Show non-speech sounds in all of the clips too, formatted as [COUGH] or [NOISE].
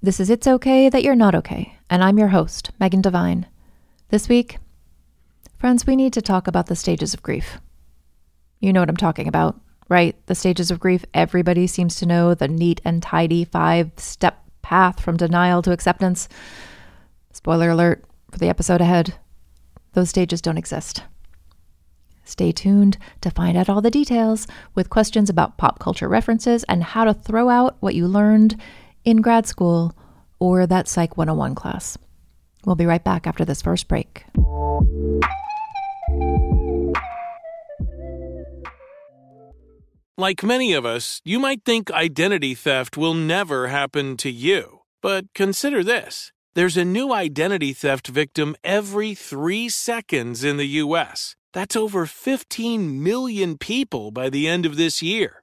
This is It's Okay That You're Not Okay, and I'm your host, Megan Devine. This week, friends, we need to talk about the stages of grief. You know what I'm talking about, right? The stages of grief. Everybody seems to know the neat and tidy five step path from denial to acceptance. Spoiler alert for the episode ahead those stages don't exist. Stay tuned to find out all the details with questions about pop culture references and how to throw out what you learned in grad school or that Psych 101 class. We'll be right back after this first break. Like many of us, you might think identity theft will never happen to you. But consider this there's a new identity theft victim every three seconds in the U.S. That's over 15 million people by the end of this year,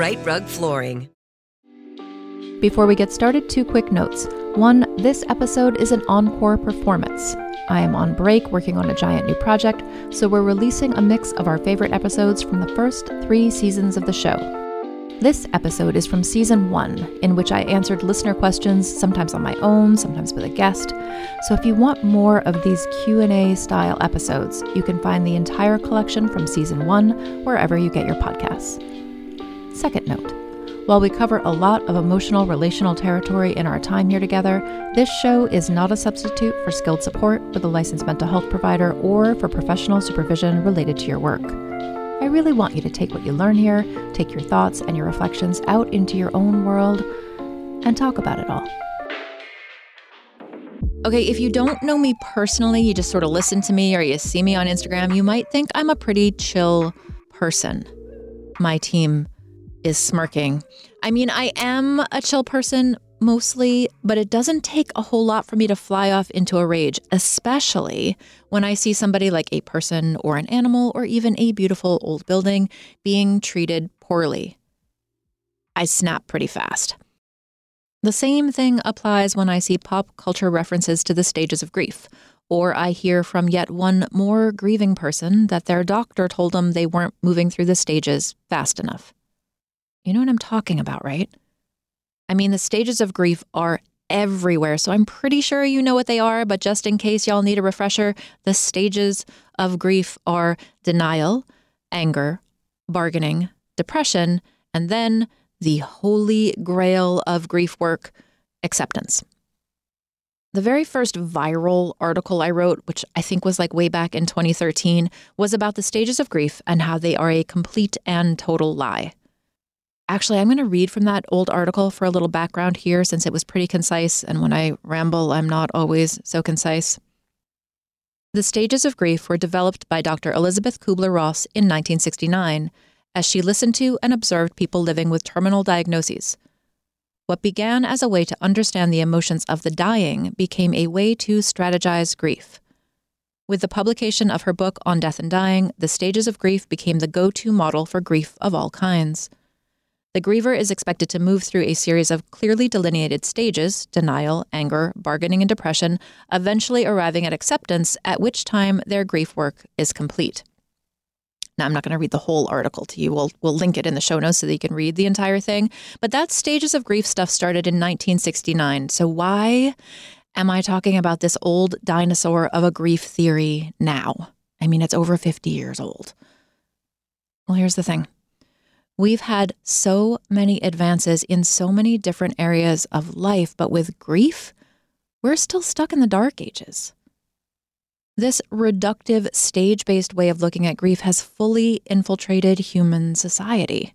Rite Rug Flooring. Before we get started, two quick notes. One, this episode is an encore performance. I am on break working on a giant new project, so we're releasing a mix of our favorite episodes from the first three seasons of the show. This episode is from season one, in which I answered listener questions, sometimes on my own, sometimes with a guest. So if you want more of these Q&A style episodes, you can find the entire collection from season one wherever you get your podcasts. Second note, while we cover a lot of emotional relational territory in our time here together, this show is not a substitute for skilled support with a licensed mental health provider or for professional supervision related to your work. I really want you to take what you learn here, take your thoughts and your reflections out into your own world, and talk about it all. Okay, if you don't know me personally, you just sort of listen to me or you see me on Instagram, you might think I'm a pretty chill person. My team is smirking. I mean, I am a chill person mostly, but it doesn't take a whole lot for me to fly off into a rage, especially when I see somebody like a person or an animal or even a beautiful old building being treated poorly. I snap pretty fast. The same thing applies when I see pop culture references to the stages of grief, or I hear from yet one more grieving person that their doctor told them they weren't moving through the stages fast enough. You know what I'm talking about, right? I mean, the stages of grief are everywhere, so I'm pretty sure you know what they are, but just in case y'all need a refresher, the stages of grief are denial, anger, bargaining, depression, and then the holy grail of grief work, acceptance. The very first viral article I wrote, which I think was like way back in 2013, was about the stages of grief and how they are a complete and total lie. Actually, I'm going to read from that old article for a little background here since it was pretty concise. And when I ramble, I'm not always so concise. The stages of grief were developed by Dr. Elisabeth Kubler Ross in 1969 as she listened to and observed people living with terminal diagnoses. What began as a way to understand the emotions of the dying became a way to strategize grief. With the publication of her book on death and dying, the stages of grief became the go to model for grief of all kinds. The griever is expected to move through a series of clearly delineated stages denial, anger, bargaining, and depression, eventually arriving at acceptance, at which time their grief work is complete. Now, I'm not going to read the whole article to you. We'll, we'll link it in the show notes so that you can read the entire thing. But that stages of grief stuff started in 1969. So, why am I talking about this old dinosaur of a grief theory now? I mean, it's over 50 years old. Well, here's the thing we've had so many advances in so many different areas of life, but with grief, we're still stuck in the dark ages. This reductive, stage based way of looking at grief has fully infiltrated human society.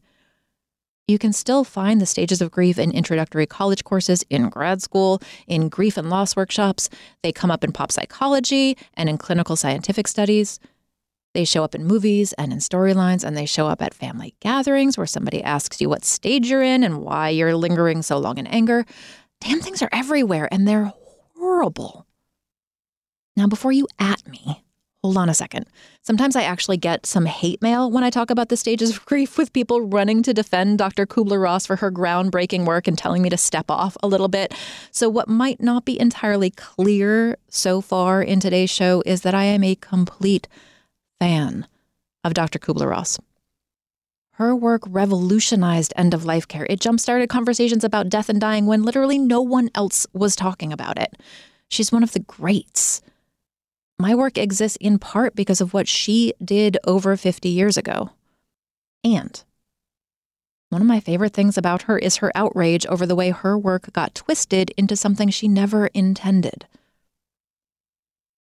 You can still find the stages of grief in introductory college courses, in grad school, in grief and loss workshops. They come up in pop psychology and in clinical scientific studies. They show up in movies and in storylines, and they show up at family gatherings where somebody asks you what stage you're in and why you're lingering so long in anger. Damn things are everywhere, and they're horrible. Now, before you at me, hold on a second. Sometimes I actually get some hate mail when I talk about the stages of grief with people running to defend Dr. Kubler Ross for her groundbreaking work and telling me to step off a little bit. So, what might not be entirely clear so far in today's show is that I am a complete fan of Dr. Kubler Ross. Her work revolutionized end of life care. It jump started conversations about death and dying when literally no one else was talking about it. She's one of the greats my work exists in part because of what she did over 50 years ago. And one of my favorite things about her is her outrage over the way her work got twisted into something she never intended.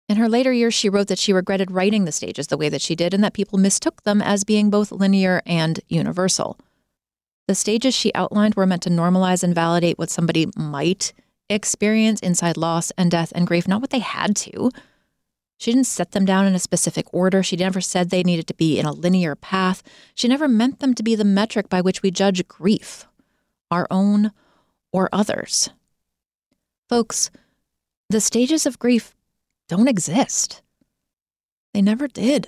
In her later years, she wrote that she regretted writing the stages the way that she did and that people mistook them as being both linear and universal. The stages she outlined were meant to normalize and validate what somebody might experience inside loss and death and grief, not what they had to. She didn't set them down in a specific order. She never said they needed to be in a linear path. She never meant them to be the metric by which we judge grief, our own or others. Folks, the stages of grief don't exist. They never did.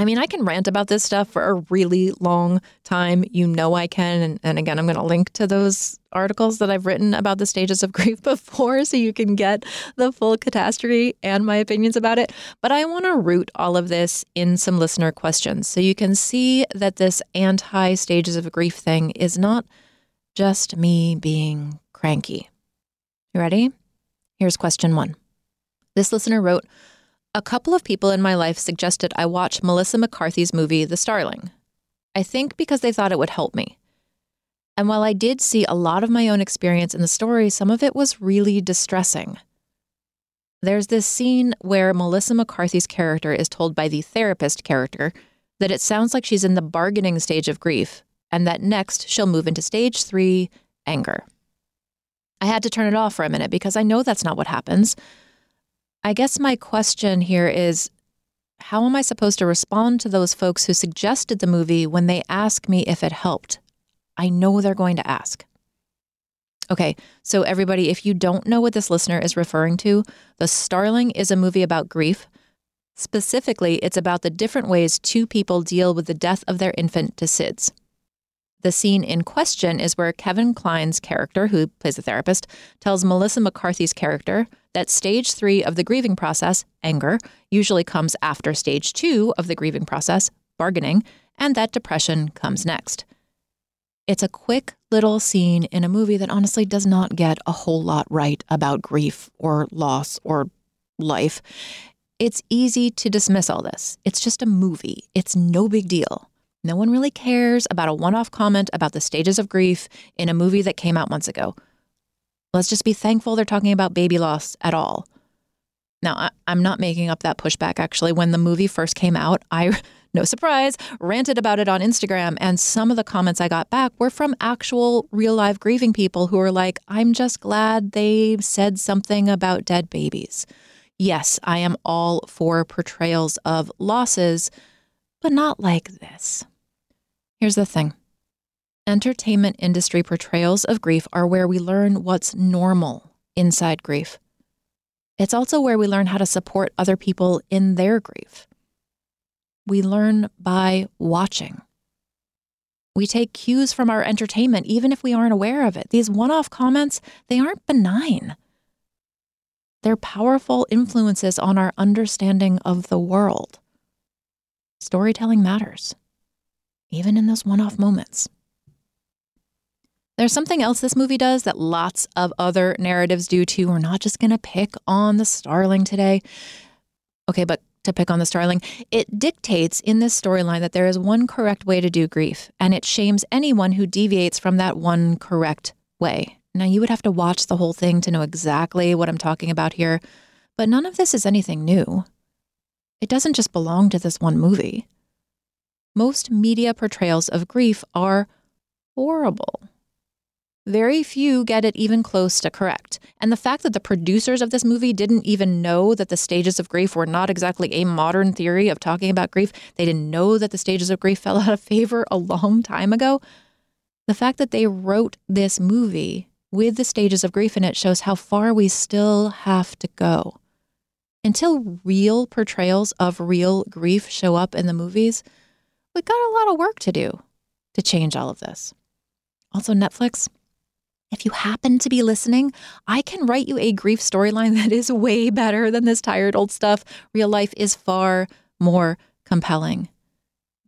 I mean, I can rant about this stuff for a really long time. You know I can. And, and again, I'm going to link to those articles that I've written about the stages of [LAUGHS] grief before so you can get the full catastrophe and my opinions about it. But I want to root all of this in some listener questions so you can see that this anti stages of grief thing is not just me being cranky. You ready? Here's question one. This listener wrote, a couple of people in my life suggested I watch Melissa McCarthy's movie, The Starling. I think because they thought it would help me. And while I did see a lot of my own experience in the story, some of it was really distressing. There's this scene where Melissa McCarthy's character is told by the therapist character that it sounds like she's in the bargaining stage of grief, and that next she'll move into stage three anger. I had to turn it off for a minute because I know that's not what happens. I guess my question here is how am I supposed to respond to those folks who suggested the movie when they ask me if it helped? I know they're going to ask. Okay, so everybody, if you don't know what this listener is referring to, The Starling is a movie about grief. Specifically, it's about the different ways two people deal with the death of their infant to SIDS. The scene in question is where Kevin Kline's character, who plays the therapist, tells Melissa McCarthy's character that stage three of the grieving process, anger, usually comes after stage two of the grieving process, bargaining, and that depression comes next. It's a quick little scene in a movie that honestly does not get a whole lot right about grief or loss or life. It's easy to dismiss all this. It's just a movie, it's no big deal. No one really cares about a one off comment about the stages of grief in a movie that came out months ago. Let's just be thankful they're talking about baby loss at all. Now, I, am not making up that pushback, actually. When the movie first came out, I, [LAUGHS] no surprise, ranted about it on Instagram. And some of the comments I got back were from actual real life grieving people who were like, I'm just glad they said something about dead babies. yes, I am all for portrayals of losses, but not like this. Here's the thing entertainment industry portrayals of grief are where we learn what's normal inside grief. It's also where we learn how to support other people in their grief. We learn by watching. We take cues from our entertainment, even if we aren't aware of it. These one off comments, they aren't benign. They're powerful influences on our understanding of the world. Storytelling matters, even in those one off moments. There's something else this movie does that lots of other narratives do too. We're not just going to pick on the Starling today. Okay, but to pick on the Starling, it dictates in this storyline that there is one correct way to do grief, and it shames anyone who deviates from that one correct way. Now, you would have to watch the whole thing to know exactly what I'm talking about here, but none of this is anything new. It doesn't just belong to this one movie. Most media portrayals of grief are horrible. Very few get it even close to correct. And the fact that the producers of this movie didn't even know that the stages of grief were not exactly a modern theory of talking about grief, they didn't know that the stages of grief [LAUGHS] fell out of favor a long time ago. The fact that they wrote this movie with the stages of grief in it shows how far we still have to go. Until real portrayals of real grief show up in the movies, we got a lot of work to do to change all of this. Also, Netflix, if you happen to be listening, I can write you a grief storyline [LAUGHS] that is way better than this tired old stuff. Real life is far more compelling.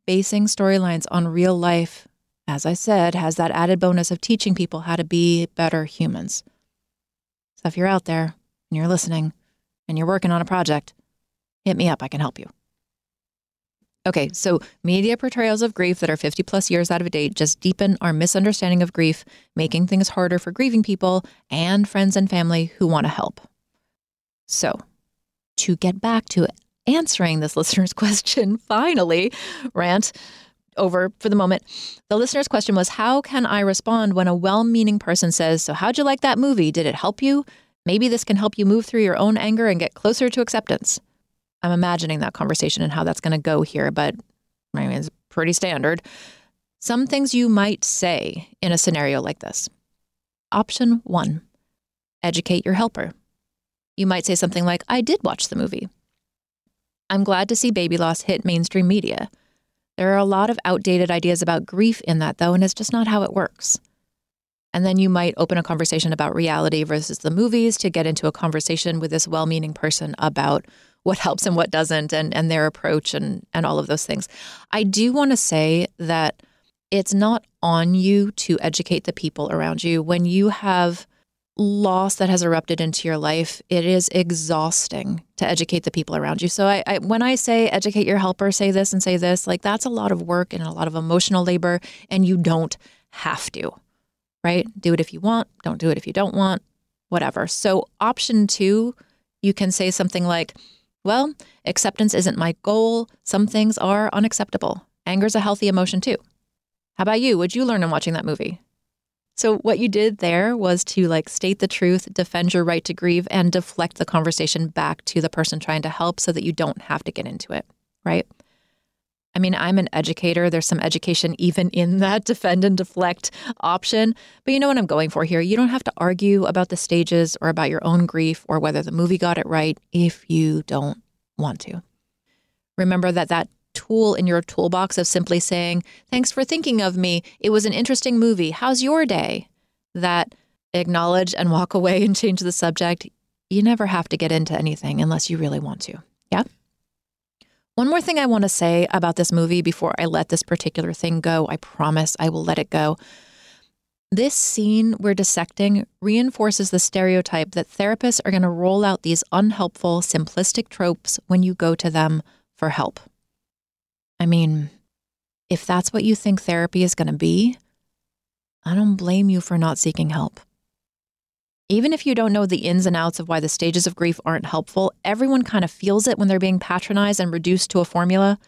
Basing storylines on real life as I said, has that added bonus of teaching people how to be better humans. So if you're out there and you're listening and you're working on a project, hit me up. I can help you. Okay, so media portrayals of grief that are 50 plus years out of date just deepen our misunderstanding of grief, making things harder for grieving people and friends and family who want to help. So, to get back to answering this [LAUGHS] listener's question, finally, rant, over for the moment. The listener's question was How can I respond when a well meaning person says, So, how'd you like that movie? Did it help you? Maybe this can help you move through your own anger and get closer to acceptance. I'm imagining that conversation and how that's going to go here, but I mean, it's pretty standard. Some things you might say in a scenario like this. Option one educate your helper. You might say something like, I did watch the movie. I'm glad to see baby loss hit mainstream media. There are a lot of outdated ideas about grief in that, though, and it's just not how it works. And then you might open a conversation about reality versus the movies to get into a conversation with this well meaning person about what helps and what doesn't and, and their approach and, and all of those things. I do want to say that it's not on you to educate the people around you. When you have loss that has erupted into your life, it is exhausting to educate the people around you. So I, I, when I say educate your helper, say this and say this, like that's a lot of work and a lot of emotional labor, and you don't have to, right? Do it if you want, don't do it if you don't want, whatever. So option two, you can say something like, well, acceptance isn't my goal. Some things are unacceptable. Anger's a healthy emotion too. How about you? What'd you learn in watching that movie? So what you did there was to like state the truth, defend your right to grieve and deflect the conversation back to the person trying to help so that you don't have to get into it, right? I mean, I'm an educator. There's some education even in that [LAUGHS] defend and deflect option. But you know what I'm going for here. You don't have to argue about the stages or about your own grief or whether the movie got it right if you don't want to. Remember that that tool in your toolbox of simply saying, Thanks for thinking of me. It was an interesting movie. How's your day? That acknowledge and walk [LAUGHS] away and change the subject. You never have to get into anything unless you really want to. Yeah? One more thing I want to say about this movie before I let this particular thing go. I promise I will let it go. This scene we're dissecting reinforces the stereotype that therapists are going to roll out these unhelpful, simplistic tropes when you go to them for help. I mean, if that's what you think therapy is going to be, I don't blame you for not seeking help. Even if you don't know the ins and outs of why the stages of grief aren't helpful, everyone kind of feels it when they're being patronized and reduced to a formula.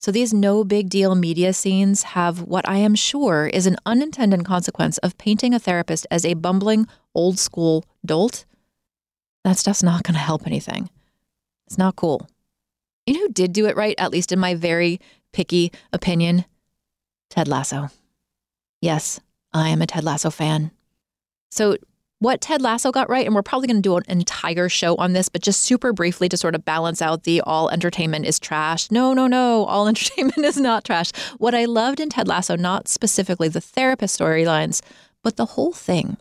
So these no big deal media scenes have what I am sure is an unintended consequence of painting a therapist as a bumbling, old school dolt. That stuff's not going to help anything. It's not cool. You know who did do it right, at least in my very picky opinion? Ted Lasso. Yes, I am a Ted Lasso fan. So, what Ted Lasso got right, and we're probably going to do an entire show on this, but just super briefly to sort of balance out the all entertainment is trash. No, no, no, all [LAUGHS] entertainment is not trash. What I loved in Ted Lasso, not specifically the therapist storylines, but the whole thing.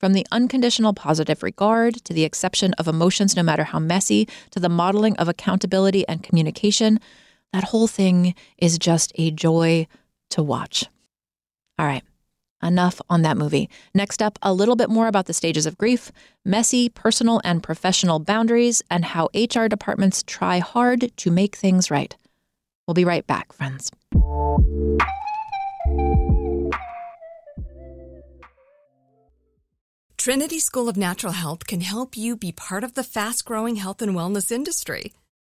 From the unconditional positive regard to the exception of emotions, no matter how messy, to the modeling of accountability and communication, that whole thing is just a joy to watch. All right. Enough on that movie. Next up, a little bit more about the stages of grief, messy personal and professional boundaries, and how HR departments try hard to make things right. We'll be right back, friends. Trinity School of Natural Health can help you be part of the fast growing health and wellness industry.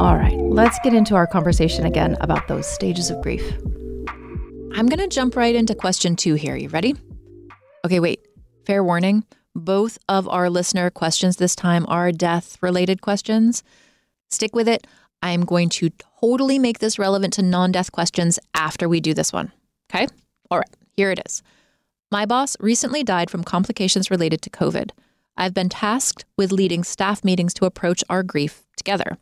All right, let's get into our conversation again about those stages of grief. I'm going to jump right into question two here. You ready? Okay, wait. Fair warning both of our listener questions this time are death related questions. Stick with it. I am going to totally make this relevant to non death questions after we do this one. Okay? All right, here it is. My boss recently died from complications related to COVID. I've been tasked with leading staff meetings to approach our grief together.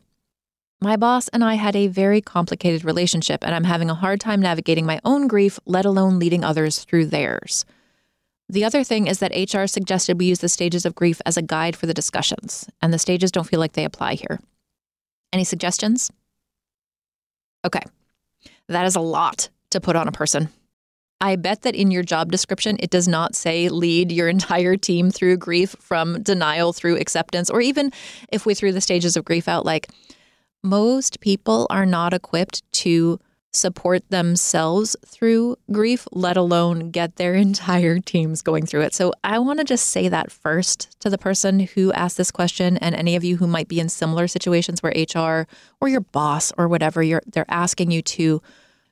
My boss and I had a very complicated relationship, and I'm having a hard time navigating my own grief, let alone leading others through theirs. The other thing is that HR suggested we use the stages of grief as a guide for the discussions, and the stages don't feel like they apply here. Any suggestions? Okay, that is a lot to put on a person. I bet that in your job description, it does not say lead your [LAUGHS] entire team through grief from denial through acceptance, or even if we threw the stages of grief out, like most people are not equipped to support themselves through grief, let alone get their [LAUGHS] entire teams going through it. So I want to just say that first to the person who asked this question and any of you who might be in similar situations where HR or your boss or whatever you're they're asking you to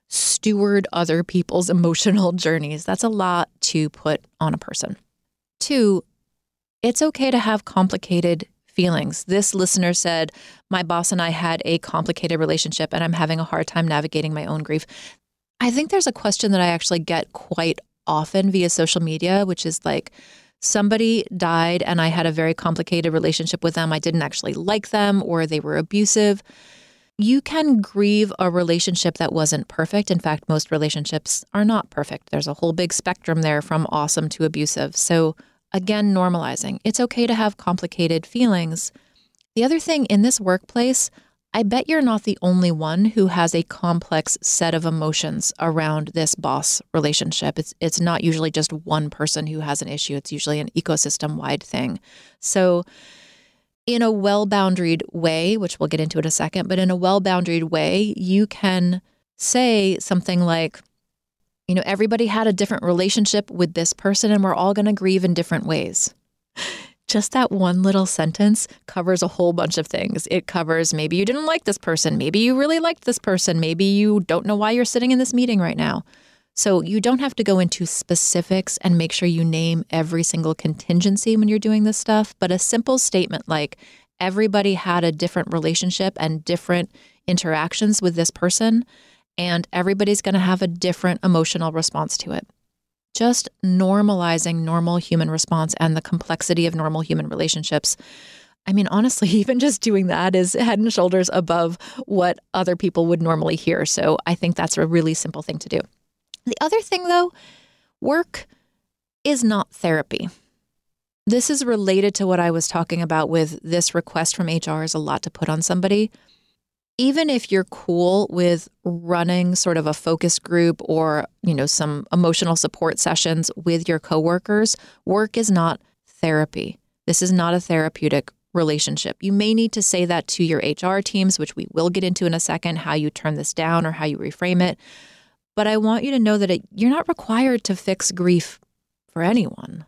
steward other people's [LAUGHS] emotional journeys. That's a lot to put on a person. Two, it's okay to have complicated feelings. This listener said, My boss and I had a complicated relationship, and I'm having a hard time navigating my own grief. I think there's a question that I actually get quite often via social media, which is like, somebody died and I had a very complicated relationship with them. I didn't actually like them or they were abusive. You can grieve a relationship that wasn't perfect. In fact, most relationships are not perfect. There's a whole big spectrum there from awesome to abusive. So Again, normalizing. It's okay to have complicated feelings. The other thing in this workplace, I bet you're not the only one who has a complex set of emotions around this boss relationship. It's it's not usually just one person who has an issue. It's usually an ecosystem-wide thing. So in a well-boundaried way, which we'll get into in a second, but in a well-boundaried way, you can say something like you know, everybody had a different relationship with this person and we're all going to grieve in different ways. [LAUGHS] just that one little sentence covers a whole bunch of things. It covers maybe you didn't like this person, maybe you really liked this person, maybe you don't know why you're sitting in this meeting right now. So you don't have to go into specifics and make sure you name every single contingency when you're doing this stuff, but a simple statement like everybody had a different relationship and different interactions with this person, and everybody's going to have a different emotional response to it. Just normalizing normal human response and the complexity of normal human relationships. I mean, honestly, [LAUGHS] even just doing that is head and shoulders above what other people would normally hear. So I think that's a really simple thing to do. The other thing, though, work is not therapy. This is related to what I was talking about with this request from HR is a lot to put on somebody. Even if you're cool with running sort of a focus group or, you know, some emotional support sessions with your coworkers, work is not therapy. This is not a therapeutic relationship. You may need to say that to your HR teams, which we will get into in a second, how you turn this down or how you reframe it. But I want you to know that it, you're not required to fix grief for anyone.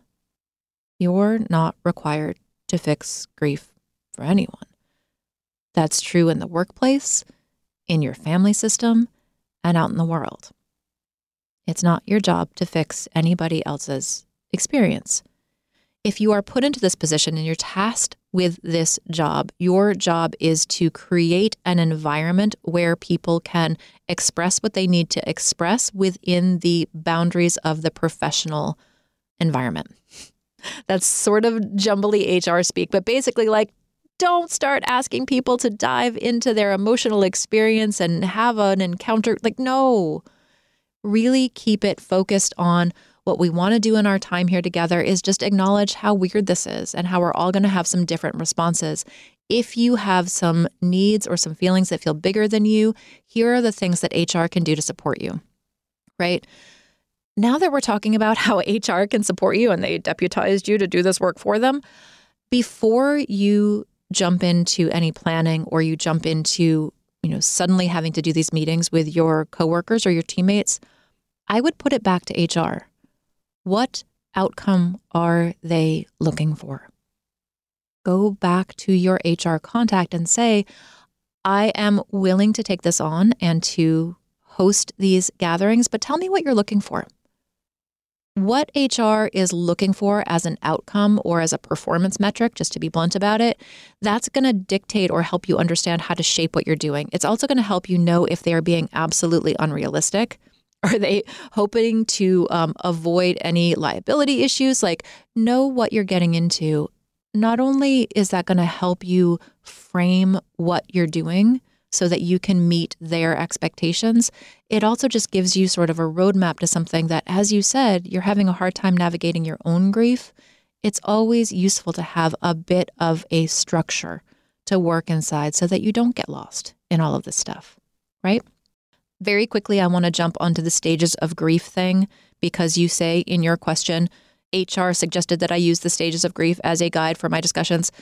You're not required to fix grief for anyone. That's true in the workplace, in your family system, and out in the world. It's not your job to fix anybody else's experience if you are put into this position and you're tasked with this job, your job is to create an environment where people can express what they need to express within the boundaries of the professional environment. [LAUGHS] That's sort of jumbly HR speak, but basically, like, don't start asking people to dive into their emotional experience and have an encounter. Like, no, really keep it focused on what we want to do in our time here together is just acknowledge how weird this is and how we're all going to have some different responses. If you have some needs or some feelings that feel bigger than you, here are the things that HR can do to support you, right? Now that we're talking about how HR can support you and they deputized you to do this work for them, before you jump into any planning or you jump into, you know, suddenly having to do these meetings with your coworkers or your teammates, I would put it back to HR. What outcome are they looking for? Go back to your HR contact and say, I am willing to take this on and to host these gatherings, but tell me what you're looking for. What HR is looking for as an outcome or as a performance metric, just to be blunt about it, that's going to dictate or help you understand how to shape what you're doing. It's also going to help you know if they are being absolutely unrealistic [LAUGHS] Are they hoping to um, avoid any liability issues? Like, know what you're getting into. Not only is that going to help you frame what you're doing so that you can meet their expectations, it also just gives you sort of a roadmap to something that, as you said, you're having a hard time navigating your own grief. It's always useful to have a bit of a structure to work inside so that you don't get lost in all of this stuff, right? Very quickly, I want to jump onto the stages of grief thing because you say in your question, HR suggested that I use the stages of grief as a guide for my discussions.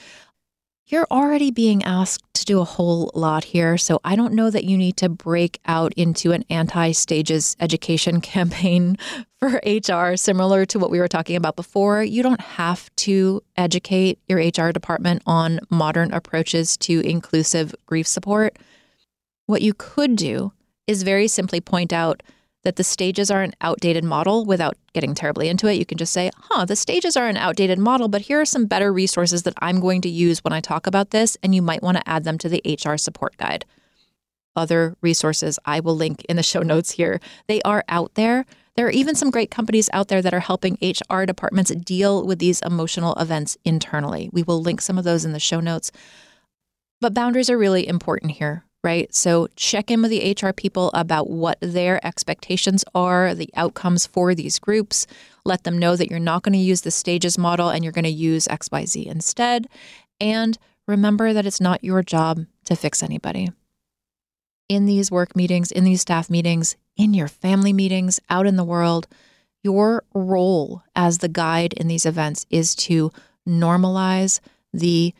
You're already being asked do a whole lot here, so I don't know that you need to break out into an anti stages education [LAUGHS] campaign for HR, similar to what we were talking about before. You don't have to educate your HR department on modern approaches to inclusive grief support. What you could do is very simply point out that the stages are an outdated model without getting terribly into it. You can just say, huh, the stages are an outdated model, but here are some better resources that I'm going to use when I talk about this, and you might want to add them to the HR support guide. Other resources I will link in the show notes here. They are out there. There are even some great companies out there that are helping HR departments deal with these emotional events internally. We will link some of those in the show notes. But boundaries are really important here right? So check in with the HR people about what their expectations are, the outcomes for these groups. Let them know that you're not going to use the stages model and you're going to use XYZ instead. And remember that it's not your job to fix anybody. In these work meetings, in these staff meetings, in your family meetings, out in the world, your role as the guide in these events is to normalize the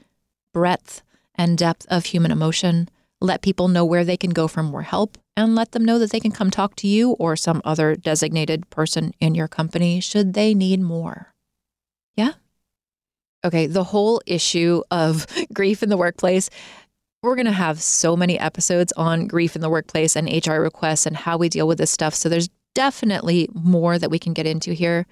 breadth and depth of human emotion let people know where they can go for more help, and let them know that they can come talk to you or some other designated person in your company should they need more. Yeah? Okay, the whole issue of [LAUGHS] grief in the workplace. We're going to have so many episodes on grief in the workplace and HR requests and how we deal with this stuff. So there's definitely more that we can get into here.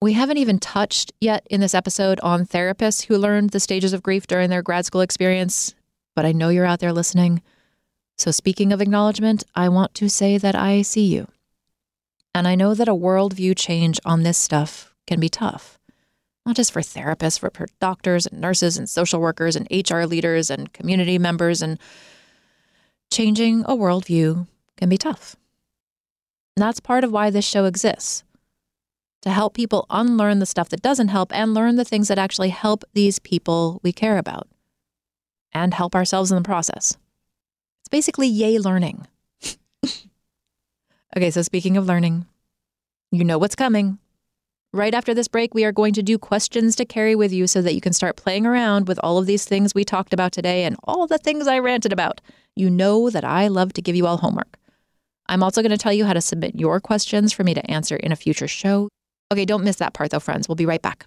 We haven't even touched yet in this episode on therapists who learned the stages of grief during their grad school experience, but I know you're out there listening. So, speaking of acknowledgement, I want to say that I see you. And I know that a worldview change on this stuff can be tough, not just for therapists, but for doctors and nurses and social workers and HR leaders and community members. And changing a worldview can be tough. And that's part of why this show exists to help people unlearn the stuff that doesn't help and learn the things that actually help these people we care about and help ourselves in the process. It's basically yay learning. [LAUGHS] okay, so speaking of learning, you know what's coming. Right after this break, we are going to do questions to carry with you so that you can start playing around with all of these things we talked about today and all the things I ranted about. You know that I love to give you all homework. I'm also going to tell you how to submit your questions for me to answer in a future show. Okay, don't miss that part though, friends. We'll be right back.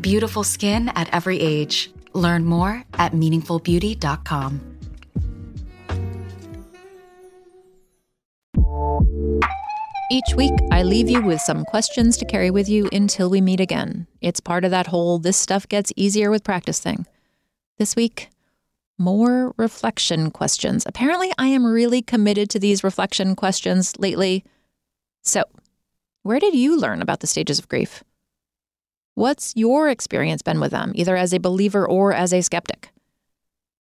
Beautiful skin at every age. Learn more at meaningfulbeauty.com. Each week, I leave you with some questions to carry with you until we meet again. It's part of that whole this stuff gets easier with practice thing. This week, more reflection questions. Apparently, I am really committed to these reflection questions lately. So, where did you learn about the stages of grief? What's your experience been with them, either as a believer or as a skeptic?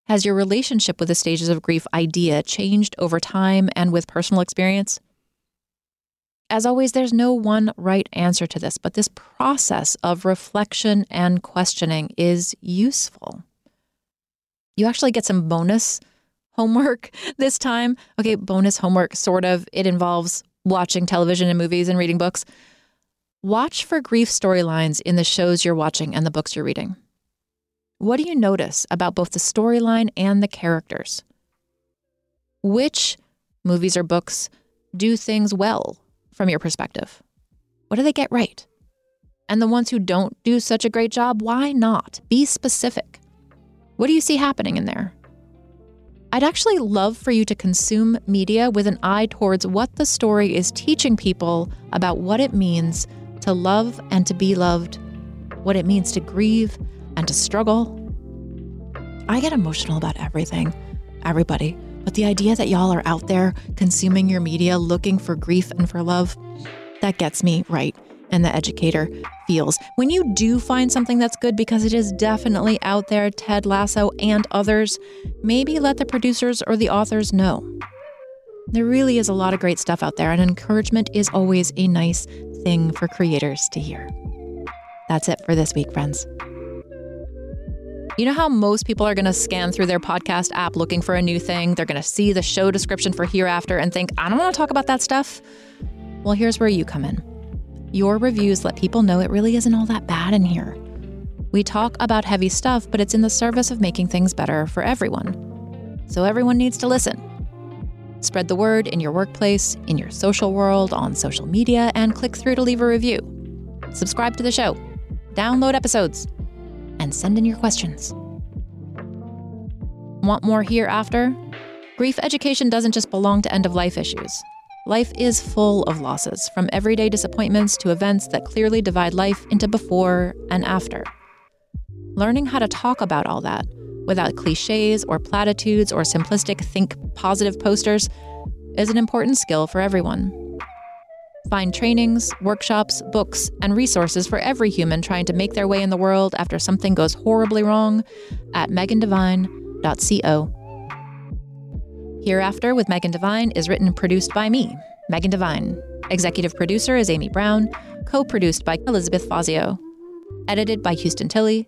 Has your relationship with the stages of grief idea changed over time and with personal experience? As always, there's no one right answer to this, but this process of reflection and questioning is useful. You actually get some bonus homework [LAUGHS] this time. Okay, bonus homework, sort of. It involves watching television and movies and reading books. Watch for grief storylines in the shows you're watching and the books you're reading. What do you notice about both the storyline and the characters? Which movies or books do things well from your perspective? What do they get right? And the ones who don't do such a great job, why not? Be specific. What do you see happening in there? I'd actually love for you to consume media with an eye towards what the story is teaching people about what it means to love and to be loved, what it means to grieve and to struggle. I get emotional about everything, everybody. But the idea that y'all are out there consuming your media looking for grief and for love, that gets me right. And the educator feels. When you do find something that's good, because it is definitely out there, Ted Lasso and others, maybe let the producers or the authors know. There really is a lot of great stuff out there, and encouragement is always a nice thing for creators to hear. That's it for this week, friends. You know how most people are going to scan through their podcast app looking for a new thing? They're going to see the show description for Hereafter and think, I don't want to talk about that stuff. Well, here's where you come in. Your reviews let people know it really isn't all that bad in here. We talk about heavy stuff, but it's in the service of making things better for everyone. So everyone needs to listen. Spread the word in your workplace, in your social world, on social media, and click through to leave a review. Subscribe to the show, download episodes, and send in your questions. Want more hereafter? Grief education doesn't just belong to end of life issues. Life is full of losses, from everyday disappointments to events that clearly divide life into before and after. Learning how to talk about all that without cliches or platitudes or simplistic think positive posters is an important skill for everyone. Find trainings, workshops, books, and resources for every human trying to make their way in the world after something goes horribly wrong at megandevine.co. Hereafter with Megan Devine is written and produced by me, Megan Devine. Executive producer is Amy Brown, co produced by Elisabeth Fazio, edited by Houston Tilley,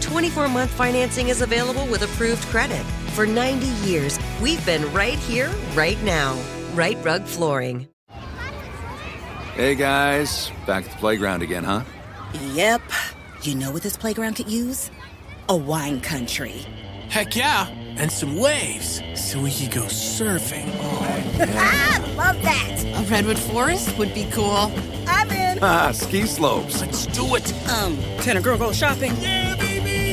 24 month financing is available with approved credit. For 90 years, we've been right here, right now. Rite Rug Flooring. Hey guys, back at the playground again, huh? Yep. You know what this playground could use? A wine country. Heck yeah, and some waves so we could go surfing. [LAUGHS] ah, love that. A redwood forest would be cool. I'm in. Ah, ski slopes. Let's do it. Um, can a girl go shopping? Yeah, baby.